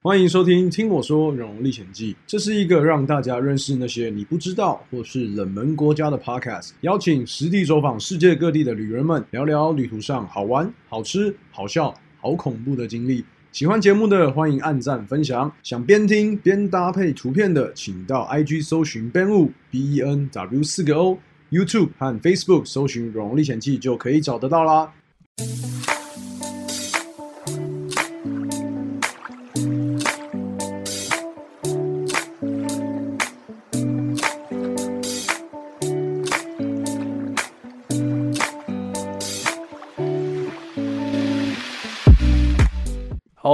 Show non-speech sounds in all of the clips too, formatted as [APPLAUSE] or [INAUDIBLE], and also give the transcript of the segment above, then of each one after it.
欢迎收听《听我说荣荣历险记》，这是一个让大家认识那些你不知道或是冷门国家的 podcast，邀请实地走访世界各地的旅人们，聊聊旅途上好玩、好吃、好笑、好恐怖的经历。喜欢节目的欢迎按赞分享，想边听边搭配图片的，请到 IG 搜寻 Ben Wu B E N W 四个 O，YouTube 和 Facebook 搜寻《荣荣历险记》就可以找得到啦。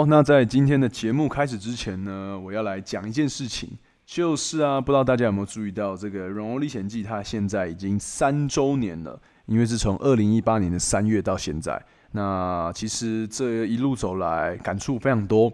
那在今天的节目开始之前呢，我要来讲一件事情，就是啊，不知道大家有没有注意到，这个《荣荣历险记》它现在已经三周年了，因为是从二零一八年的三月到现在。那其实这一路走来，感触非常多，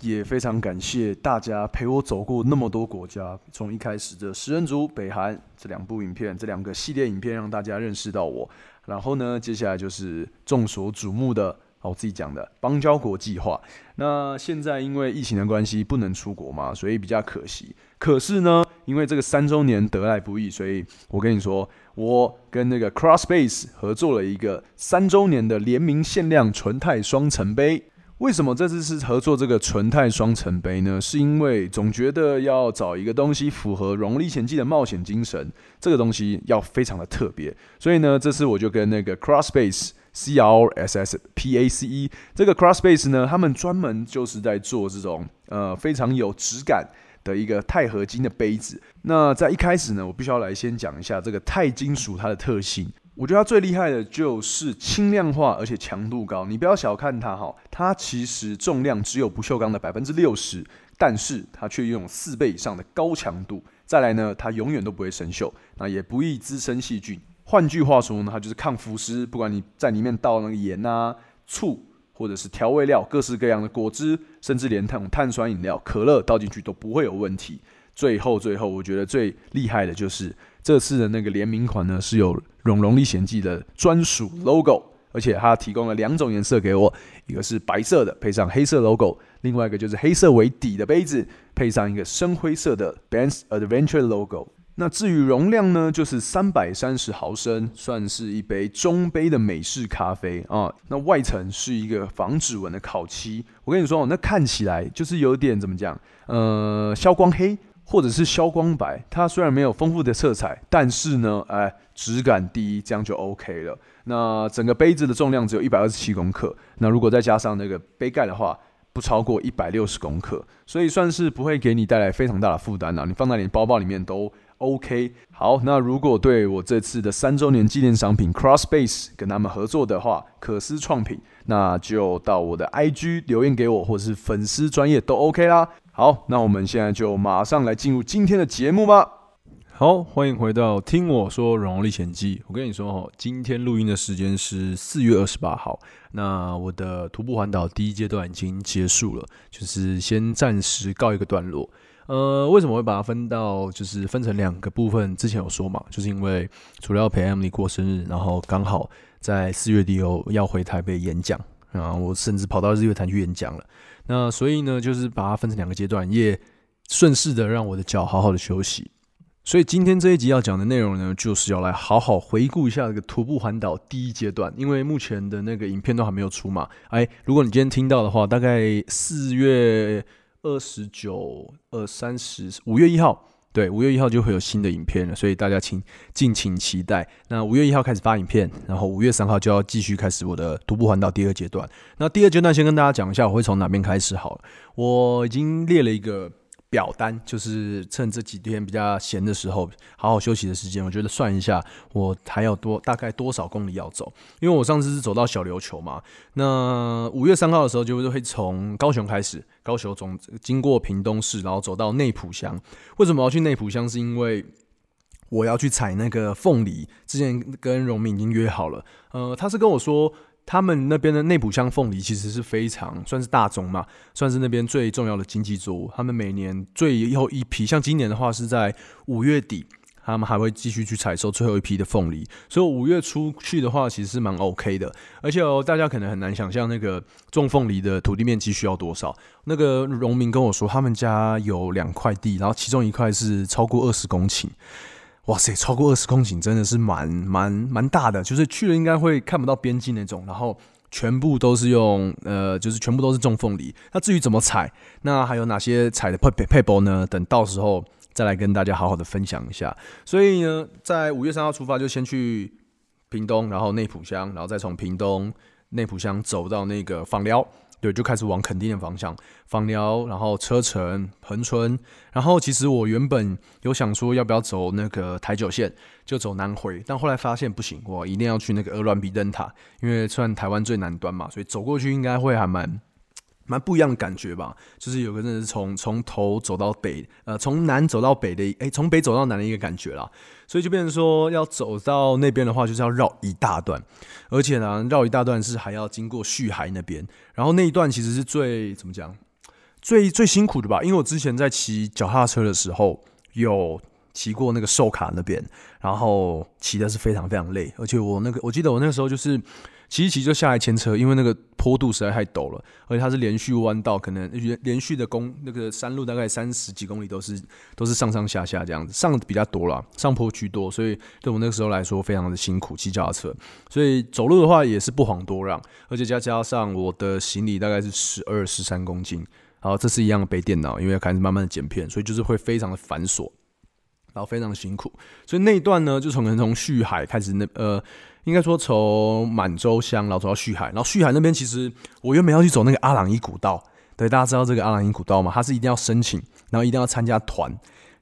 也非常感谢大家陪我走过那么多国家，从一开始的食人族、北韩这两部影片，这两个系列影片让大家认识到我，然后呢，接下来就是众所瞩目的。我自己讲的邦交国计划。那现在因为疫情的关系不能出国嘛，所以比较可惜。可是呢，因为这个三周年得来不易，所以我跟你说，我跟那个 Crossbase 合作了一个三周年的联名限量纯钛双层杯。为什么这次是合作这个纯钛双层杯呢？是因为总觉得要找一个东西符合《荣历险记》的冒险精神，这个东西要非常的特别。所以呢，这次我就跟那个 Crossbase。C R S S P A C E 这个 Crossbase 呢，他们专门就是在做这种呃非常有质感的一个钛合金的杯子。那在一开始呢，我必须要来先讲一下这个钛金属它的特性。我觉得它最厉害的就是轻量化，而且强度高。你不要小看它哈，它其实重量只有不锈钢的百分之六十，但是它却拥有四倍以上的高强度。再来呢，它永远都不会生锈，那也不易滋生细菌。换句话说呢，它就是抗腐蚀，不管你在里面倒那个盐啊、醋，或者是调味料、各式各样的果汁，甚至连那种碳酸饮料、可乐倒进去都不会有问题。最后，最后，我觉得最厉害的就是这次的那个联名款呢，是有《荣荣历险记》的专属 logo，而且它提供了两种颜色给我，一个是白色的，配上黑色 logo；另外一个就是黑色为底的杯子，配上一个深灰色的 Ben's Adventure logo。那至于容量呢，就是三百三十毫升，算是一杯中杯的美式咖啡啊。那外层是一个防指纹的烤漆，我跟你说，那看起来就是有点怎么讲，呃，消光黑或者是消光白。它虽然没有丰富的色彩，但是呢，哎，质感第一，这样就 OK 了。那整个杯子的重量只有一百二十七公克，那如果再加上那个杯盖的话，不超过一百六十公克，所以算是不会给你带来非常大的负担啊。你放在你包包里面都。OK，好，那如果对我这次的三周年纪念商品 Crossbase 跟他们合作的话，可思创品，那就到我的 IG 留言给我，或是粉丝专业都 OK 啦。好，那我们现在就马上来进入今天的节目吧。好，欢迎回到听我说《荣历险记》。我跟你说哦，今天录音的时间是四月二十八号，那我的徒步环岛第一阶段已经结束了，就是先暂时告一个段落。呃，为什么会把它分到就是分成两个部分？之前有说嘛，就是因为除了要陪 Emily 过生日，然后刚好在四月底又要回台北演讲然后，我甚至跑到日月潭去演讲了。那所以呢，就是把它分成两个阶段，也顺势的让我的脚好好的休息。所以今天这一集要讲的内容呢，就是要来好好回顾一下这个徒步环岛第一阶段，因为目前的那个影片都还没有出嘛。哎，如果你今天听到的话，大概四月。二十九、二三十五月一号，对，五月一号就会有新的影片了，所以大家请敬请期待。那五月一号开始发影片，然后五月三号就要继续开始我的徒步环岛第二阶段。那第二阶段先跟大家讲一下，我会从哪边开始好了。我已经列了一个。表单就是趁这几天比较闲的时候，好好休息的时间，我觉得算一下，我还要多大概多少公里要走？因为我上次是走到小琉球嘛，那五月三号的时候就会从高雄开始，高雄总经过屏东市，然后走到内埔乡。为什么要去内埔乡？是因为我要去采那个凤梨，之前跟荣明已经约好了。呃，他是跟我说。他们那边的内埔乡凤梨其实是非常算是大宗嘛，算是那边最重要的经济作物。他们每年最后一批，像今年的话是在五月底他们还会继续去采收最后一批的凤梨。所以五月初去的话，其实是蛮 OK 的。而且，大家可能很难想象那个种凤梨的土地面积需要多少。那个农民跟我说，他们家有两块地，然后其中一块是超过二十公顷。哇塞，超过二十公顷真的是蛮蛮蛮大的，就是去了应该会看不到边境那种。然后全部都是用呃，就是全部都是种凤梨。那至于怎么采，那还有哪些采的配配配包呢？等到时候再来跟大家好好的分享一下。所以呢，在五月三号出发，就先去屏东，然后内埔乡，然后再从屏东内埔乡走到那个访寮。对，就开始往垦丁的方向，访寮，然后车城、恒春，然后其实我原本有想说要不要走那个台九线，就走南回，但后来发现不行，我一定要去那个鹅銮鼻灯塔，因为算台湾最南端嘛，所以走过去应该会还蛮。蛮不一样的感觉吧，就是有个真的是从从头走到北，呃，从南走到北的，哎，从北走到南的一个感觉啦。所以就变成说，要走到那边的话，就是要绕一大段，而且呢，绕一大段是还要经过旭海那边，然后那一段其实是最怎么讲，最最辛苦的吧？因为我之前在骑脚踏车的时候，有骑过那个寿卡那边，然后骑的是非常非常累，而且我那个我记得我那个时候就是。骑一骑就下来牵车，因为那个坡度实在太陡了，而且它是连续弯道，可能连连续的公那个山路大概三十几公里都是都是上上下下这样子，上比较多了，上坡居多，所以对我那个时候来说非常的辛苦骑脚踏车，所以走路的话也是不遑多让，而且加加上我的行李大概是十二十三公斤，然后这是一样背电脑，因为要开始慢慢的剪片，所以就是会非常的繁琐，然后非常的辛苦，所以那一段呢就从从旭海开始那呃。应该说从满洲乡，然后走到旭海，然后旭海那边其实我原本要去走那个阿朗伊古道，对，大家知道这个阿朗伊古道吗？它是一定要申请，然后一定要参加团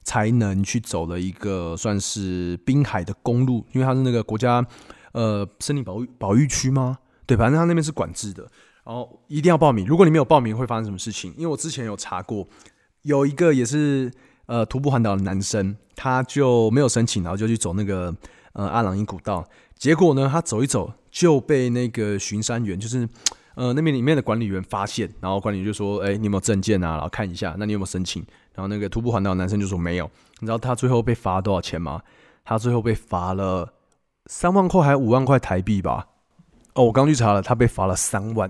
才能去走的一个算是滨海的公路，因为它是那个国家呃森林保育保育区吗？对，反正它那边是管制的，然后一定要报名。如果你没有报名，会发生什么事情？因为我之前有查过，有一个也是呃徒步环岛的男生，他就没有申请，然后就去走那个呃阿朗伊古道。结果呢，他走一走就被那个巡山员，就是 [TSK] 呃那边里面的管理员发现，然后管理员就说：“哎，你有没有证件啊？然后看一下，那你有没有申请？”然后那个徒步环岛男生就说：“没有。”你知道他最后被罚多少钱吗？他最后被罚了三万块还是五万块台币吧？哦，我刚去查了，他被罚了三万。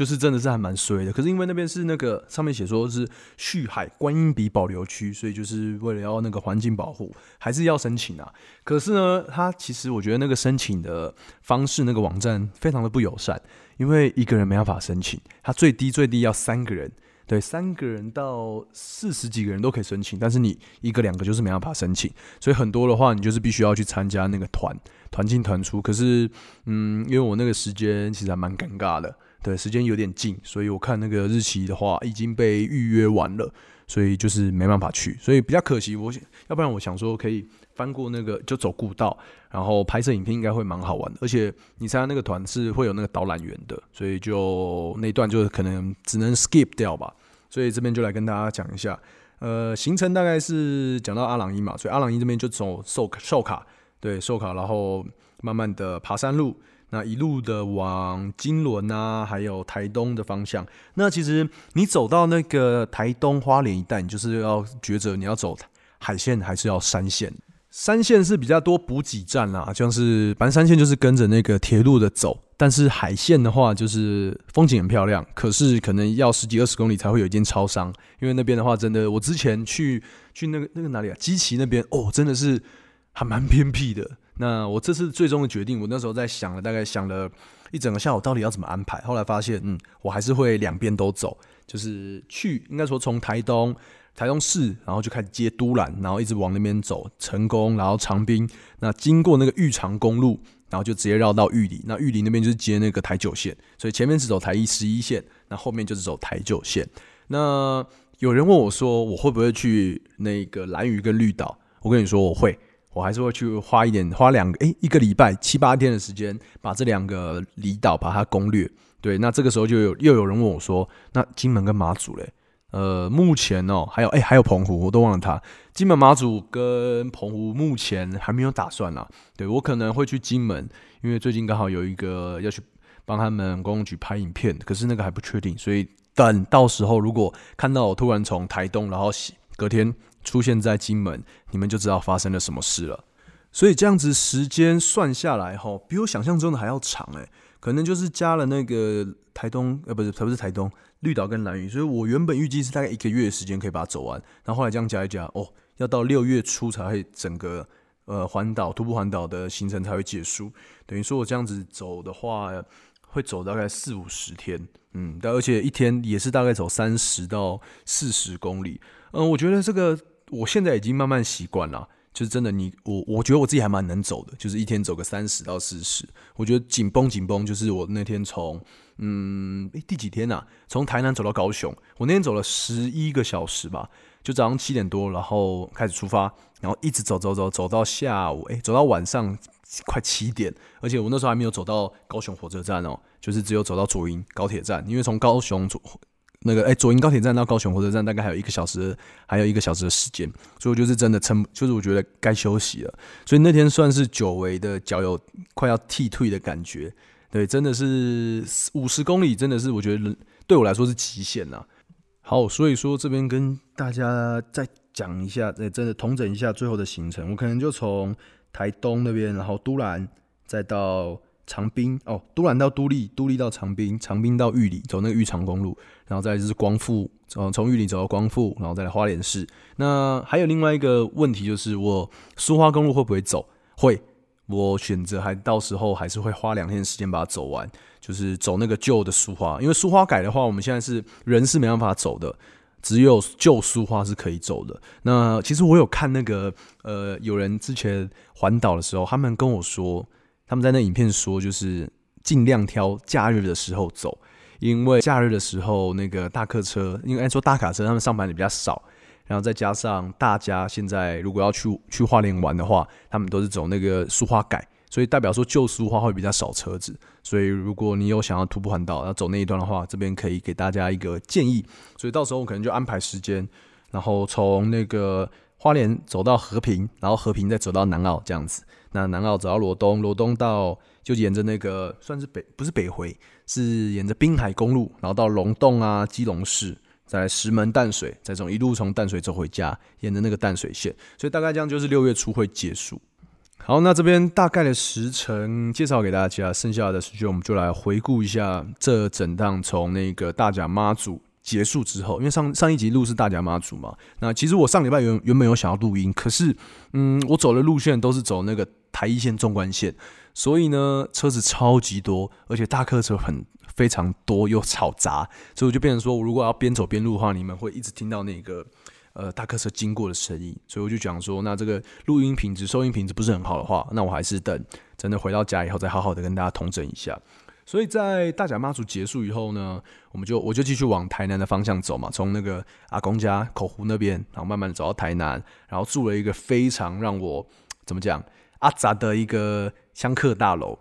就是真的是还蛮衰的，可是因为那边是那个上面写说是旭海观音鼻保留区，所以就是为了要那个环境保护，还是要申请啊。可是呢，他其实我觉得那个申请的方式，那个网站非常的不友善，因为一个人没办法申请，他最低最低要三个人，对，三个人到四十几个人都可以申请，但是你一个两个就是没办法申请，所以很多的话你就是必须要去参加那个团，团进团出。可是，嗯，因为我那个时间其实还蛮尴尬的。对，时间有点近，所以我看那个日期的话已经被预约完了，所以就是没办法去，所以比较可惜。我要不然我想说可以翻过那个就走故道，然后拍摄影片应该会蛮好玩的。而且你参加那个团是会有那个导览员的，所以就那段就可能只能 skip 掉吧。所以这边就来跟大家讲一下，呃，行程大概是讲到阿朗伊嘛，所以阿朗伊这边就走寿寿卡，对，寿卡，然后慢慢的爬山路。那一路的往金轮啊，还有台东的方向。那其实你走到那个台东花莲一带，你就是要抉择你要走海线还是要山线。山线是比较多补给站啦，像是反正山线就是跟着那个铁路的走。但是海线的话，就是风景很漂亮，可是可能要十几二十公里才会有一间超商，因为那边的话真的，我之前去去那个那个哪里啊，基奇那边哦，真的是还蛮偏僻的。那我这次最终的决定，我那时候在想了，大概想了一整个下午，到底要怎么安排。后来发现，嗯，我还是会两边都走，就是去，应该说从台东、台东市，然后就开始接都兰，然后一直往那边走，成功，然后长滨，那经过那个玉长公路，然后就直接绕到玉里，那玉里那边就是接那个台九线，所以前面是走台一十一线，那后面就是走台九线。那有人问我说，我会不会去那个蓝屿跟绿岛？我跟你说，我会。我还是会去花一点，花两个诶一个礼拜七八天的时间，把这两个离岛把它攻略。对，那这个时候就有又有人问我说：“那金门跟马祖嘞？”呃，目前哦，还有诶还有澎湖，我都忘了它。金门、马祖跟澎湖目前还没有打算啦。对我可能会去金门，因为最近刚好有一个要去帮他们公共局拍影片，可是那个还不确定，所以等到时候如果看到我突然从台东，然后隔天出现在金门，你们就知道发生了什么事了。所以这样子时间算下来，哈，比我想象中的还要长诶。可能就是加了那个台东，呃，不是，不是台东，绿岛跟蓝屿，所以我原本预计是大概一个月的时间可以把它走完，然后后来这样加一加，哦，要到六月初才会整个呃环岛徒步环岛的行程才会结束。等于说我这样子走的话，会走大概四五十天，嗯，但而且一天也是大概走三十到四十公里，嗯，我觉得这个我现在已经慢慢习惯了。就是真的，你我我觉得我自己还蛮能走的，就是一天走个三十到四十。我觉得紧绷紧绷，就是我那天从嗯第几天呐？从台南走到高雄，我那天走了十一个小时吧，就早上七点多，然后开始出发，然后一直走走走走到下午，哎，走到晚上快七点，而且我那时候还没有走到高雄火车站哦，就是只有走到左营高铁站，因为从高雄左。那个哎，左营高铁站到高雄火车站大概还有一个小时，还有一个小时的时间，所以我就是真的撑，就是我觉得该休息了。所以那天算是久违的脚有快要踢退的感觉，对，真的是五十公里，真的是我觉得对我来说是极限了。好，所以说这边跟大家再讲一下，再真的统整一下最后的行程，我可能就从台东那边，然后都兰，再到。长滨哦，都兰到都立，都立到长滨，长滨到玉里，走那个玉长公路，然后再就是光复，从从玉里走到光复，然后再来花莲市。那还有另外一个问题就是，我苏花公路会不会走？会，我选择还到时候还是会花两天时间把它走完，就是走那个旧的苏花，因为苏花改的话，我们现在是人是没办法走的，只有旧苏花是可以走的。那其实我有看那个呃，有人之前环岛的时候，他们跟我说。他们在那影片说，就是尽量挑假日的时候走，因为假日的时候那个大客车，因为按说大卡车他们上班的比较少，然后再加上大家现在如果要去去花莲玩的话，他们都是走那个苏花改，所以代表说旧苏花会比较少车子，所以如果你有想要徒步环岛要走那一段的话，这边可以给大家一个建议，所以到时候我可能就安排时间，然后从那个花莲走到和平，然后和平再走到南澳这样子。那南澳走到罗东，罗东到就沿着那个算是北不是北回，是沿着滨海公路，然后到龙洞啊、基隆市，在石门淡水，再从一路从淡水走回家，沿着那个淡水线，所以大概这样就是六月初会结束。好，那这边大概的时程介绍给大家，剩下的时间我们就来回顾一下这整趟从那个大甲妈祖。结束之后，因为上上一集录是大甲妈祖嘛，那其实我上礼拜原原本有想要录音，可是，嗯，我走的路线都是走那个台一线纵贯线，所以呢，车子超级多，而且大客车很非常多又吵杂，所以我就变成说，我如果要边走边录的话，你们会一直听到那个呃大客车经过的声音，所以我就讲说，那这个录音品质、收音品质不是很好的话，那我还是等真的回到家以后再好好的跟大家统整一下。所以在大甲妈祖结束以后呢，我们就我就继续往台南的方向走嘛，从那个阿公家口湖那边，然后慢慢的走到台南，然后住了一个非常让我怎么讲阿杂的一个香客大楼。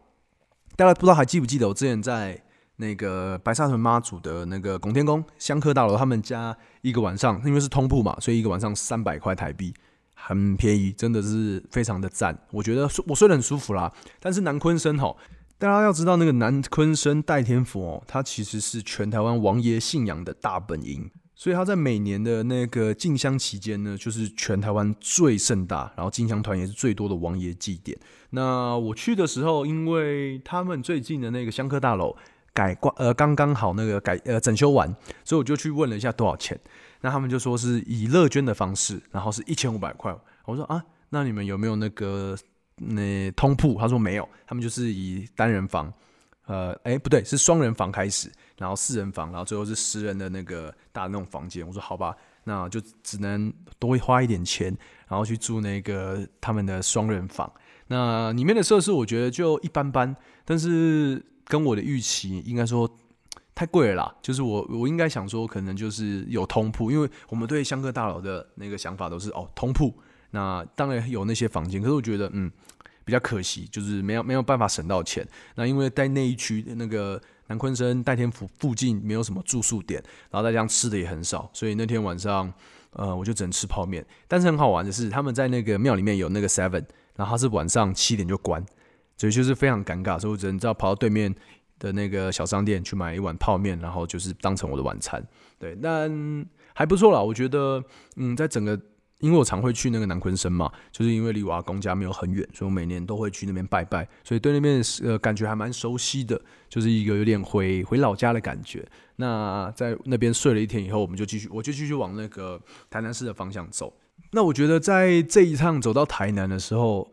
大家不知道还记不记得我之前在那个白沙屯妈祖的那个拱天宫香客大楼，他们家一个晚上，因为是通铺嘛，所以一个晚上三百块台币，很便宜，真的是非常的赞。我觉得我睡得很舒服啦，但是南昆生吼。大家要知道，那个南昆生代天府哦，它其实是全台湾王爷信仰的大本营，所以他在每年的那个进香期间呢，就是全台湾最盛大，然后进香团也是最多的王爷祭典。那我去的时候，因为他们最近的那个香客大楼改挂呃刚刚好那个改呃整修完，所以我就去问了一下多少钱，那他们就说是以乐捐的方式，然后是一千五百块。我说啊，那你们有没有那个？那通铺，他说没有，他们就是以单人房，呃，哎，不对，是双人房开始，然后四人房，然后最后是十人的那个大那种房间。我说好吧，那就只能多花一点钱，然后去住那个他们的双人房。那里面的设施我觉得就一般般，但是跟我的预期应该说太贵了啦。就是我我应该想说，可能就是有通铺，因为我们对香客大佬的那个想法都是哦通铺。那当然有那些房间，可是我觉得嗯比较可惜，就是没有没有办法省到钱。那因为在那一区那个南昆生戴天府附近没有什么住宿点，然后再加上吃的也很少，所以那天晚上呃我就只能吃泡面。但是很好玩的是，他们在那个庙里面有那个 Seven，然后他是晚上七点就关，所以就是非常尴尬，所以我只能知道跑到对面的那个小商店去买一碗泡面，然后就是当成我的晚餐。对，但还不错啦，我觉得嗯在整个。因为我常会去那个南昆生嘛，就是因为离我阿公家没有很远，所以我每年都会去那边拜拜，所以对那边呃感觉还蛮熟悉的，就是一个有点回回老家的感觉。那在那边睡了一天以后，我们就继续，我就继续往那个台南市的方向走。那我觉得在这一趟走到台南的时候，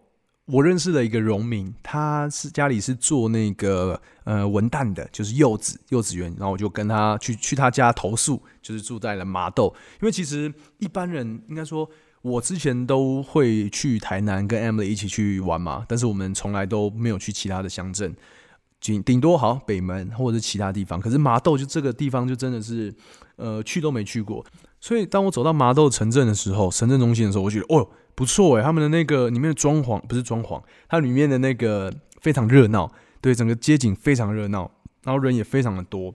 我认识了一个农民，他是家里是做那个呃文旦的，就是柚子柚子园，然后我就跟他去去他家投诉，就是住在了麻豆，因为其实一般人应该说，我之前都会去台南跟 Emily 一起去玩嘛，但是我们从来都没有去其他的乡镇，顶顶多好北门或者是其他地方，可是麻豆就这个地方就真的是呃去都没去过，所以当我走到麻豆城镇的时候，城镇中心的时候，我觉得哦。不错诶，他们的那个里面的装潢不是装潢，它里面的那个非常热闹，对，整个街景非常热闹，然后人也非常的多。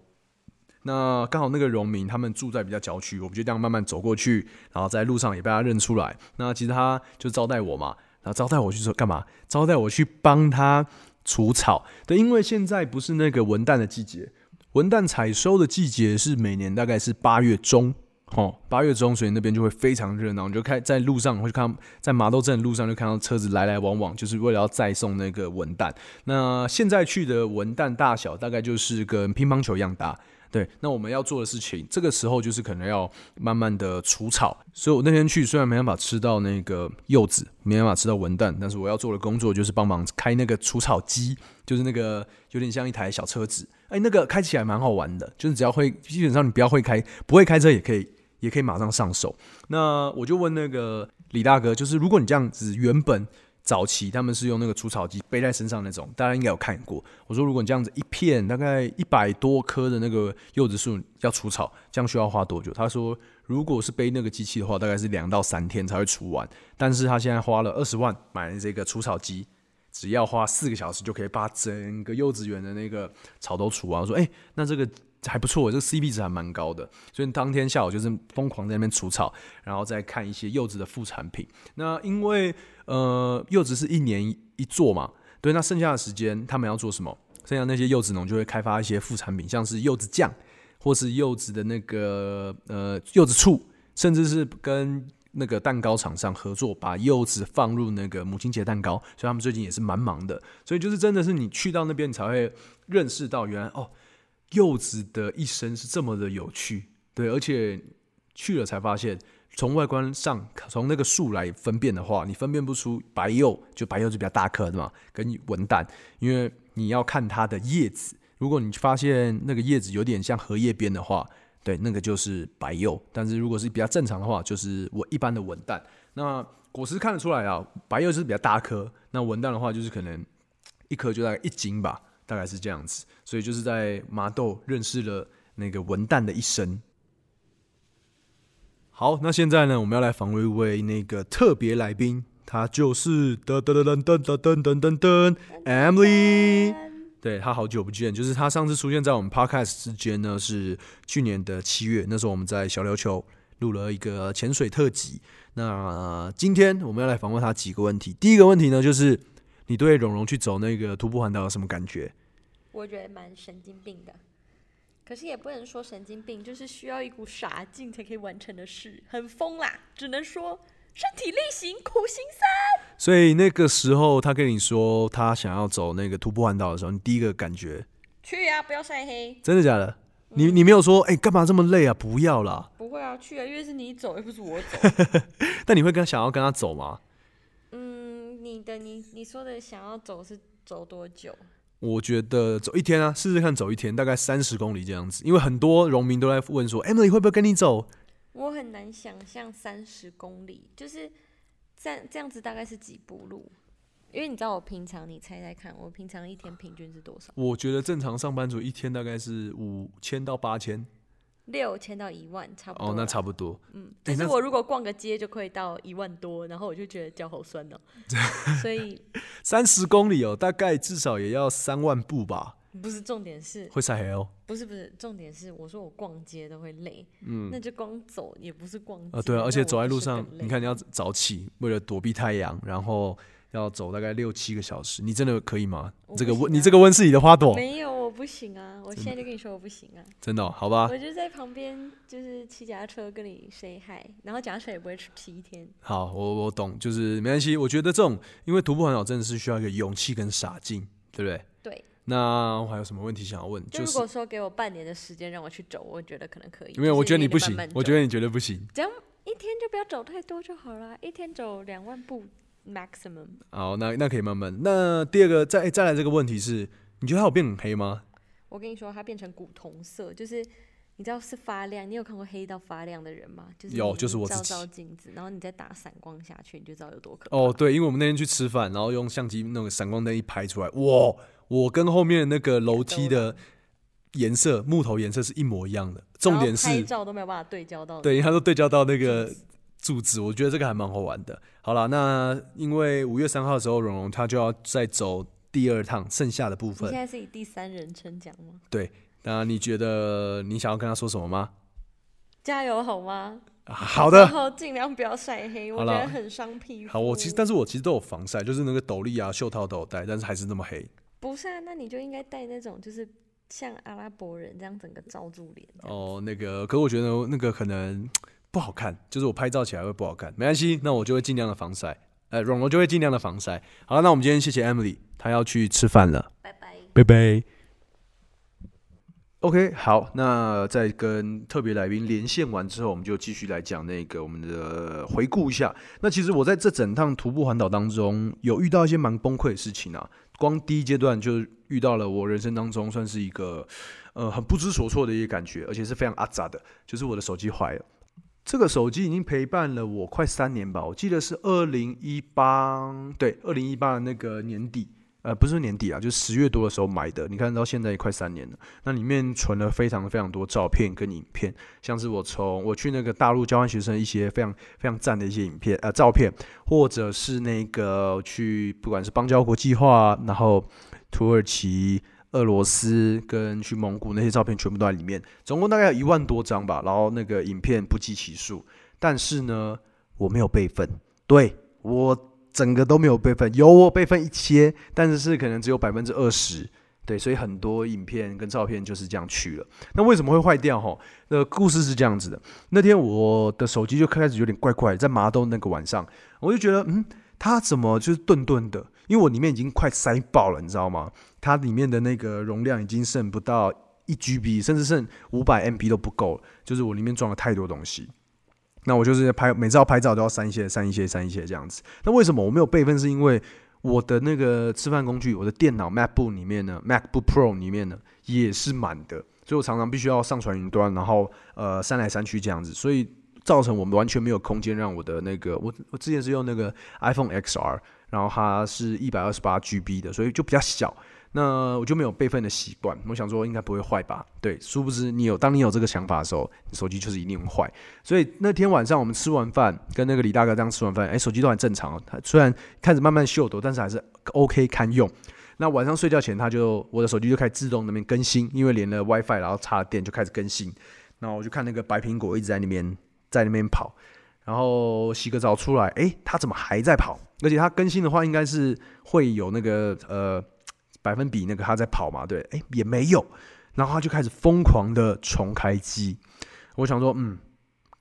那刚好那个农民他们住在比较郊区，我们就这样慢慢走过去，然后在路上也被他认出来。那其实他就招待我嘛，然后招待我去说干嘛？招待我去帮他除草。对，因为现在不是那个文旦的季节，文旦采收的季节是每年大概是八月中。哦，八月中，所以那边就会非常热闹。你就开在路上，会看在麻豆镇的路上就看到车子来来往往，就是为了要再送那个文旦。那现在去的文旦大小大概就是跟乒乓球一样大。对，那我们要做的事情，这个时候就是可能要慢慢的除草。所以我那天去，虽然没办法吃到那个柚子，没办法吃到文旦，但是我要做的工作就是帮忙开那个除草机，就是那个有点像一台小车子。哎，那个开起来蛮好玩的，就是只要会，基本上你不要会开，不会开车也可以。也可以马上上手。那我就问那个李大哥，就是如果你这样子，原本早期他们是用那个除草机背在身上那种，大家应该有看过。我说，如果你这样子一片大概一百多棵的那个柚子树要除草，这样需要花多久？他说，如果是背那个机器的话，大概是两到三天才会除完。但是他现在花了二十万买了这个除草机，只要花四个小时就可以把整个柚子园的那个草都除完。我说，哎，那这个。还不错，这个 CP 值还蛮高的，所以当天下午就是疯狂在那边除草，然后再看一些柚子的副产品。那因为呃柚子是一年一做嘛，对，那剩下的时间他们要做什么？剩下那些柚子农就会开发一些副产品，像是柚子酱，或是柚子的那个呃柚子醋，甚至是跟那个蛋糕厂商合作，把柚子放入那个母亲节蛋糕。所以他们最近也是蛮忙的，所以就是真的是你去到那边，你才会认识到原来哦。柚子的一生是这么的有趣，对，而且去了才发现，从外观上，从那个树来分辨的话，你分辨不出白柚，就白柚子比较大颗的嘛，跟文旦，因为你要看它的叶子，如果你发现那个叶子有点像荷叶边的话，对，那个就是白柚，但是如果是比较正常的话，就是我一般的文旦。那果实看得出来啊，白柚是比较大颗，那文旦的话就是可能一颗就大概一斤吧。大概是这样子，所以就是在麻豆认识了那个文旦的一生。好，那现在呢，我们要来访问一位那个特别来宾，他就是噔噔噔噔噔噔噔噔噔 Emily。对他好久不见，就是他上次出现在我们 Podcast 之间呢，是去年的七月，那时候我们在小琉球录了一个潜水特辑。那今天我们要来访问他几个问题，第一个问题呢，就是你对蓉蓉去走那个徒步环岛有什么感觉？我觉得蛮神经病的，可是也不能说神经病，就是需要一股傻劲才可以完成的事，很疯啦！只能说身体力行，苦行僧。所以那个时候，他跟你说他想要走那个徒步环岛的时候，你第一个感觉？去啊，不要晒黑。真的假的？你你没有说，哎，干嘛这么累啊？不要啦。不会啊，去啊，因为是你走，又不是我走。[LAUGHS] 但你会跟想要跟他走吗？嗯，你的你你说的想要走是走多久？我觉得走一天啊，试试看走一天，大概三十公里这样子。因为很多农民都在问说：“Emily 会不会跟你走？”我很难想象三十公里，就是这这样子大概是几步路？因为你知道我平常，你猜猜看，我平常一天平均是多少？我觉得正常上班族一天大概是五千到八千。六千到一万，差不多。哦，那差不多。嗯，但是我如果逛个街就可以到一万多，然后我就觉得脚好酸哦。[LAUGHS] 所以 [LAUGHS] 三十公里哦，大概至少也要三万步吧。不是重点是会晒黑哦。不是不是，重点是我说我逛街都会累。嗯，那就光走也不是逛。啊，对啊，而且走在路上，你看你要早起，为了躲避太阳，然后要走大概六七个小时，你真的可以吗？我这个温，你这个温室里的花朵，没有，我不行啊！我现在就跟你说我不行啊！真的哦、好吧？我就在旁边，就是骑脚踏车跟你 say hi，然后脚踏车也不会骑一天。好，我我懂，就是没关系。我觉得这种，因为徒步环岛真的是需要一个勇气跟傻劲，对不对？对。那我还有什么问题想要问？就是如果说给我半年的时间让我去走，我觉得可能可以。因为我觉得你不行，我觉得得你绝对不行。这样一天就不要走太多就好了，一天走两万步 maximum。好，那那可以慢慢。那第二个，再再来这个问题是，你觉得他有变很黑吗？我跟你说，它变成古铜色，就是你知道是发亮。你有看过黑到发亮的人吗？就是有就是我照照镜子，然后你再打闪光下去，你就知道有多可怕。哦，对，因为我们那天去吃饭，然后用相机那个闪光灯一拍出来，哇，我跟后面那个楼梯的颜色，木头颜色是一模一样的。重点是，照都没有办法对焦到。对，它都对焦到那个柱子，我觉得这个还蛮好玩的。好了，那因为五月三号的时候，蓉蓉她就要再走第二趟剩下的部分现。在是以第三人称讲吗？对那你觉得你想要跟他说什么吗？加油好吗？好的然，后尽量不要晒黑，我觉得很伤皮肤。好，我其实但是我其实都有防晒，就是那个斗笠啊、袖套都有戴，但是还是那么黑。不是啊，那你就应该戴那种，就是像阿拉伯人这样整个罩住脸。哦，那个，可我觉得那个可能不好看，就是我拍照起来会不好看。没关系，那我就会尽量的防晒，呃，蓉蓉就会尽量的防晒。好了，那我们今天谢谢 Emily，她要去吃饭了，拜拜。拜拜。OK，好，那在跟特别来宾连线完之后，我们就继续来讲那个我们的回顾一下。那其实我在这整趟徒步环岛当中，有遇到一些蛮崩溃的事情啊。光第一阶段就遇到了我人生当中算是一个呃很不知所措的一个感觉，而且是非常阿杂的，就是我的手机坏了。这个手机已经陪伴了我快三年吧，我记得是二零一八，对，二零一八的那个年底，呃，不是年底啊，就是十月多的时候买的。你看到现在也快三年了，那里面存了非常非常多照片跟影片，像是我从我去那个大陆交换学生一些非常非常赞的一些影片呃照片，或者是那个去不管是邦交国际化，然后土耳其。俄罗斯跟去蒙古那些照片全部都在里面，总共大概有一万多张吧。然后那个影片不计其数，但是呢，我没有备份，对我整个都没有备份，有我备份一些，但是是可能只有百分之二十。对，所以很多影片跟照片就是这样去了。那为什么会坏掉？哈，那，故事是这样子的。那天我的手机就开始有点怪怪，在麻豆那个晚上，我就觉得，嗯，它怎么就是顿顿的？因为我里面已经快塞爆了，你知道吗？它里面的那个容量已经剩不到一 GB，甚至剩五百 MB 都不够。就是我里面装了太多东西。那我就是拍，每次要拍照都要删一些、删一些、删一些这样子。那为什么我没有备份？是因为我的那个吃饭工具，我的电脑 MacBook 里面呢，MacBook Pro 里面呢也是满的，所以我常常必须要上传云端，然后呃删来删去这样子，所以造成我们完全没有空间让我的那个我我之前是用那个 iPhone XR，然后它是一百二十八 GB 的，所以就比较小。那我就没有备份的习惯，我想说应该不会坏吧？对，殊不知你有，当你有这个想法的时候，你手机就是一定会坏。所以那天晚上我们吃完饭，跟那个李大哥这样吃完饭，哎，手机都很正常哦。它虽然开始慢慢秀抖，但是还是 OK 堪用。那晚上睡觉前，他就我的手机就开始自动那边更新，因为连了 WiFi，然后插了电就开始更新。然后我就看那个白苹果一直在那边在那边跑，然后洗个澡出来，哎，它怎么还在跑？而且它更新的话，应该是会有那个呃。百分比那个他在跑嘛，对，哎也没有，然后他就开始疯狂的重开机，我想说，嗯，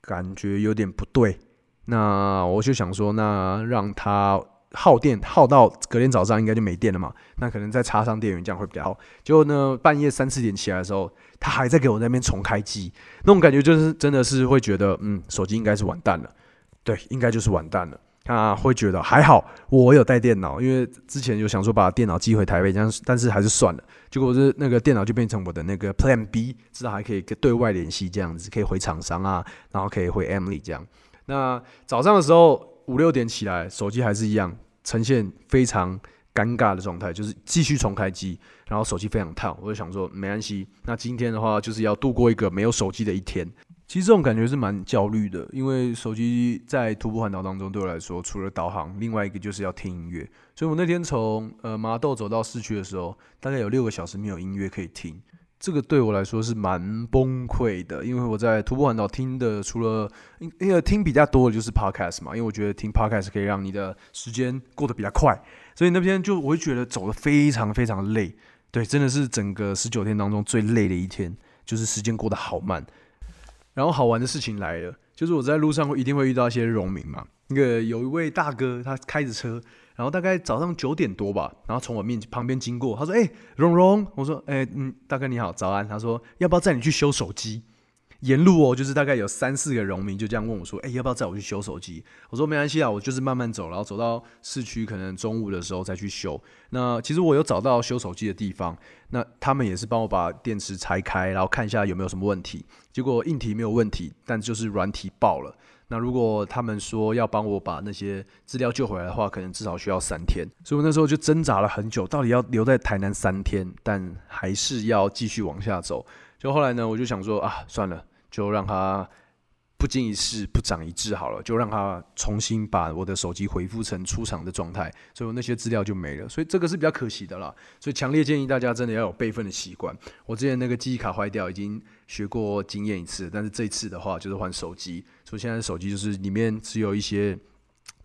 感觉有点不对，那我就想说，那让他耗电耗到隔天早上应该就没电了嘛，那可能再插上电源这样会比较好。结果呢，半夜三四点起来的时候，他还在给我那边重开机，那种感觉就是真的是会觉得，嗯，手机应该是完蛋了，对，应该就是完蛋了。他会觉得还好，我有带电脑，因为之前有想说把电脑寄回台北，这样，但是还是算了。结果是那个电脑就变成我的那个 Plan B，至少还可以跟对外联系，这样子可以回厂商啊，然后可以回 Emily 这样。那早上的时候五六点起来，手机还是一样呈现非常尴尬的状态，就是继续重开机，然后手机非常烫。我就想说没关系，那今天的话就是要度过一个没有手机的一天。其实这种感觉是蛮焦虑的，因为手机在徒步环岛当中对我来说，除了导航，另外一个就是要听音乐。所以我那天从呃麻豆走到市区的时候，大概有六个小时没有音乐可以听。这个对我来说是蛮崩溃的，因为我在徒步环岛听的，除了因因为听比较多的就是 podcast 嘛，因为我觉得听 podcast 可以让你的时间过得比较快，所以那边就我会觉得走得非常非常累，对，真的是整个十九天当中最累的一天，就是时间过得好慢。然后好玩的事情来了，就是我在路上会一定会遇到一些农民嘛，那个有一位大哥他开着车。然后大概早上九点多吧，然后从我面旁边经过，他说：“哎，荣荣。”我说：“哎，嗯，大哥你好，早安。”他说：“要不要载你去修手机？”沿路哦，就是大概有三四个农民就这样问我说：“哎，要不要载我去修手机？”我说：“没关系啊，我就是慢慢走，然后走到市区，可能中午的时候再去修。”那其实我有找到修手机的地方，那他们也是帮我把电池拆开，然后看一下有没有什么问题。结果硬体没有问题，但就是软体爆了。那如果他们说要帮我把那些资料救回来的话，可能至少需要三天。所以我那时候就挣扎了很久，到底要留在台南三天，但还是要继续往下走。就后来呢，我就想说啊，算了，就让他。不经一事不长一智，好了，就让他重新把我的手机恢复成出厂的状态，所以我那些资料就没了，所以这个是比较可惜的啦。所以强烈建议大家真的要有备份的习惯。我之前那个记忆卡坏掉，已经学过经验一次，但是这次的话就是换手机，所以现在手机就是里面只有一些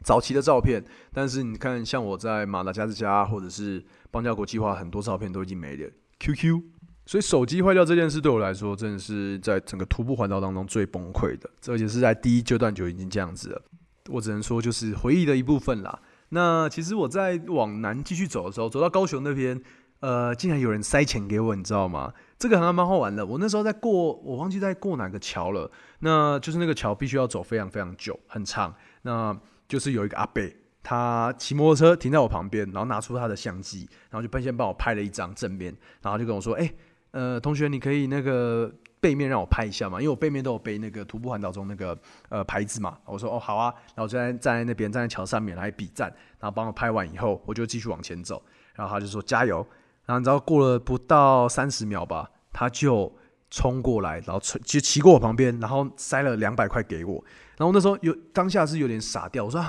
早期的照片，但是你看，像我在马达加斯加或者是邦加国计划，很多照片都已经没了。QQ。所以手机坏掉这件事对我来说，真的是在整个徒步环岛当中最崩溃的，而且是在第一阶段就已经这样子了。我只能说，就是回忆的一部分啦。那其实我在往南继续走的时候，走到高雄那边，呃，竟然有人塞钱给我，你知道吗？这个还蛮好玩的。我那时候在过，我忘记在过哪个桥了。那就是那个桥必须要走非常非常久，很长。那就是有一个阿伯，他骑摩托车停在我旁边，然后拿出他的相机，然后就奔先帮我拍了一张正面，然后就跟我说：“哎。”呃，同学，你可以那个背面让我拍一下嘛，因为我背面都有背那个徒步环岛中那个呃牌子嘛。我说哦好啊，然后就在站在那边站在桥上面来比赞，然后帮我拍完以后，我就继续往前走。然后他就说加油，然后你知道过了不到三十秒吧，他就冲过来，然后就骑过我旁边，然后塞了两百块给我。然后那时候有当下是有点傻掉，我说。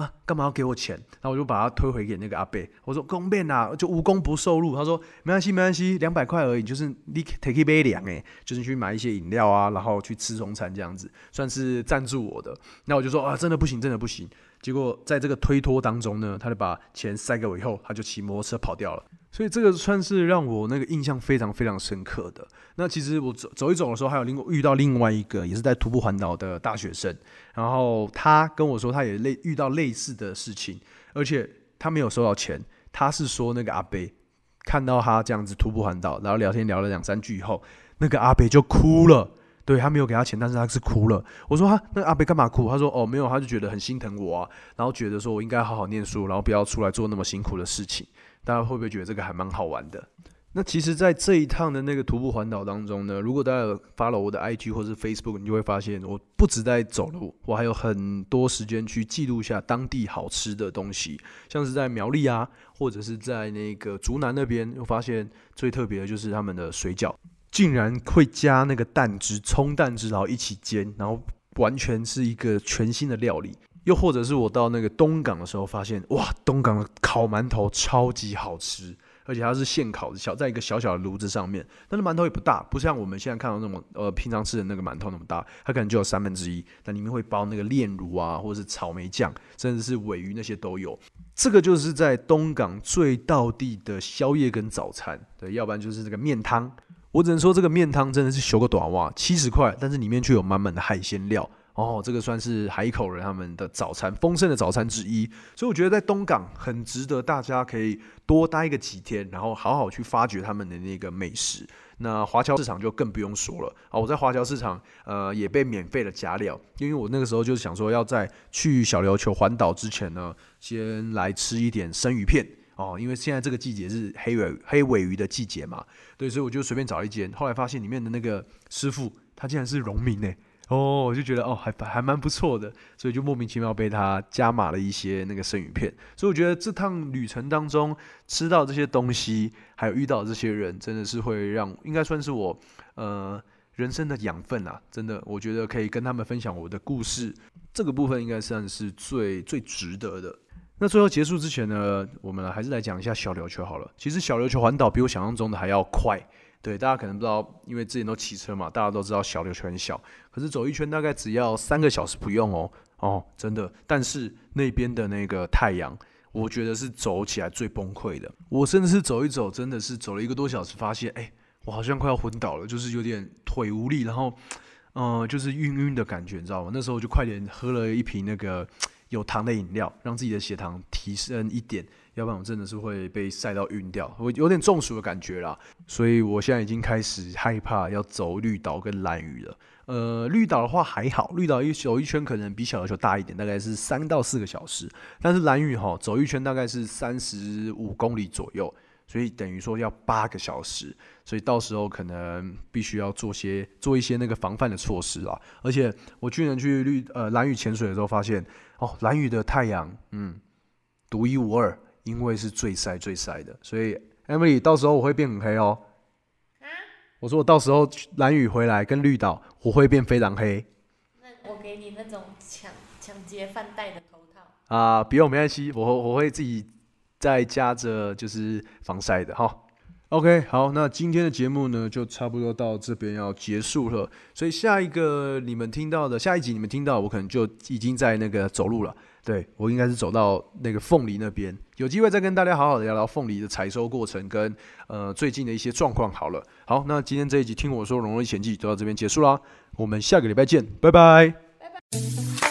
啊干嘛要给我钱？然后我就把他推回给那个阿贝，我说公变呐，就无功不受禄。他说没关系，没关系，两百块而已，就是你 take 一杯凉诶，就是去买一些饮料啊，然后去吃中餐这样子，算是赞助我的。那我就说啊，真的不行，真的不行。结果在这个推脱当中呢，他就把钱塞给我以后，他就骑摩托车跑掉了。所以这个算是让我那个印象非常非常深刻的。那其实我走走一走的时候，还有另遇到另外一个也是在徒步环岛的大学生，然后他跟我说他也类遇到类似的事情，而且他没有收到钱。他是说那个阿贝看到他这样子徒步环岛，然后聊天聊了两三句以后，那个阿贝就哭了。对他没有给他钱，但是他是哭了。我说他那阿贝干嘛哭？他说哦没有，他就觉得很心疼我啊，然后觉得说我应该好好念书，然后不要出来做那么辛苦的事情。大家会不会觉得这个还蛮好玩的？那其实，在这一趟的那个徒步环岛当中呢，如果大家有发了我的 IG 或是 Facebook，你就会发现，我不止在走路，我还有很多时间去记录下当地好吃的东西，像是在苗栗啊，或者是在那个竹南那边，又发现最特别的就是他们的水饺，竟然会加那个蛋汁、葱蛋汁，然后一起煎，然后完全是一个全新的料理。又或者是我到那个东港的时候，发现哇，东港的烤馒头超级好吃，而且它是现烤的，小在一个小小的炉子上面。但是馒头也不大，不像我们现在看到那种呃平常吃的那个馒头那么大，它可能就有三分之一。那里面会包那个炼乳啊，或者是草莓酱，甚至是尾鱼那些都有。这个就是在东港最道地的宵夜跟早餐，对，要不然就是这个面汤。我只能说这个面汤真的是修个短袜，七十块，但是里面却有满满的海鲜料。哦，这个算是海口人他们的早餐丰盛的早餐之一，所以我觉得在东港很值得大家可以多待个几天，然后好好去发掘他们的那个美食。那华侨市场就更不用说了啊！我在华侨市场呃也被免费的加料，因为我那个时候就是想说要在去小琉球环岛之前呢，先来吃一点生鱼片哦，因为现在这个季节是黑尾黑尾鱼的季节嘛，对，所以我就随便找一间，后来发现里面的那个师傅他竟然是农民呢。哦，我就觉得哦，还还蛮不错的，所以就莫名其妙被他加码了一些那个生鱼片。所以我觉得这趟旅程当中吃到这些东西，还有遇到这些人，真的是会让应该算是我呃人生的养分啊！真的，我觉得可以跟他们分享我的故事，这个部分应该算是最最值得的。那最后结束之前呢，我们还是来讲一下小琉球好了。其实小琉球环岛比我想象中的还要快。对，大家可能不知道，因为之前都骑车嘛，大家都知道小琉球很小，可是走一圈大概只要三个小时不用哦，哦，真的。但是那边的那个太阳，我觉得是走起来最崩溃的。我甚至是走一走，真的是走了一个多小时，发现哎，我好像快要昏倒了，就是有点腿无力，然后嗯，就是晕晕的感觉，你知道吗？那时候就快点喝了一瓶那个 [TSK] 有糖的饮料，让自己的血糖提升一点。要不然我真的是会被晒到晕掉，我有点中暑的感觉啦，所以我现在已经开始害怕要走绿岛跟蓝屿了。呃，绿岛的话还好，绿岛一走一圈可能比小琉球大一点，大概是三到四个小时。但是蓝屿哈走一圈大概是三十五公里左右，所以等于说要八个小时，所以到时候可能必须要做些做一些那个防范的措施啊。而且我去年去绿呃蓝屿潜水的时候发现，哦，蓝屿的太阳嗯独一无二。因为是最晒最晒的，所以 Emily 到时候我会变很黑哦。啊？我说我到时候蓝雨回来跟绿岛，我会变非常黑。那我给你那种抢抢劫犯戴的头套。啊，不用，没关系，我我会自己再加着就是防晒的哈。OK，好，那今天的节目呢就差不多到这边要结束了，所以下一个你们听到的下一集你们听到，我可能就已经在那个走路了。对我应该是走到那个凤梨那边，有机会再跟大家好好的聊聊凤梨的采收过程跟呃最近的一些状况。好了，好，那今天这一集听我说《融入前记》就到这边结束啦，我们下个礼拜见，拜拜。拜拜。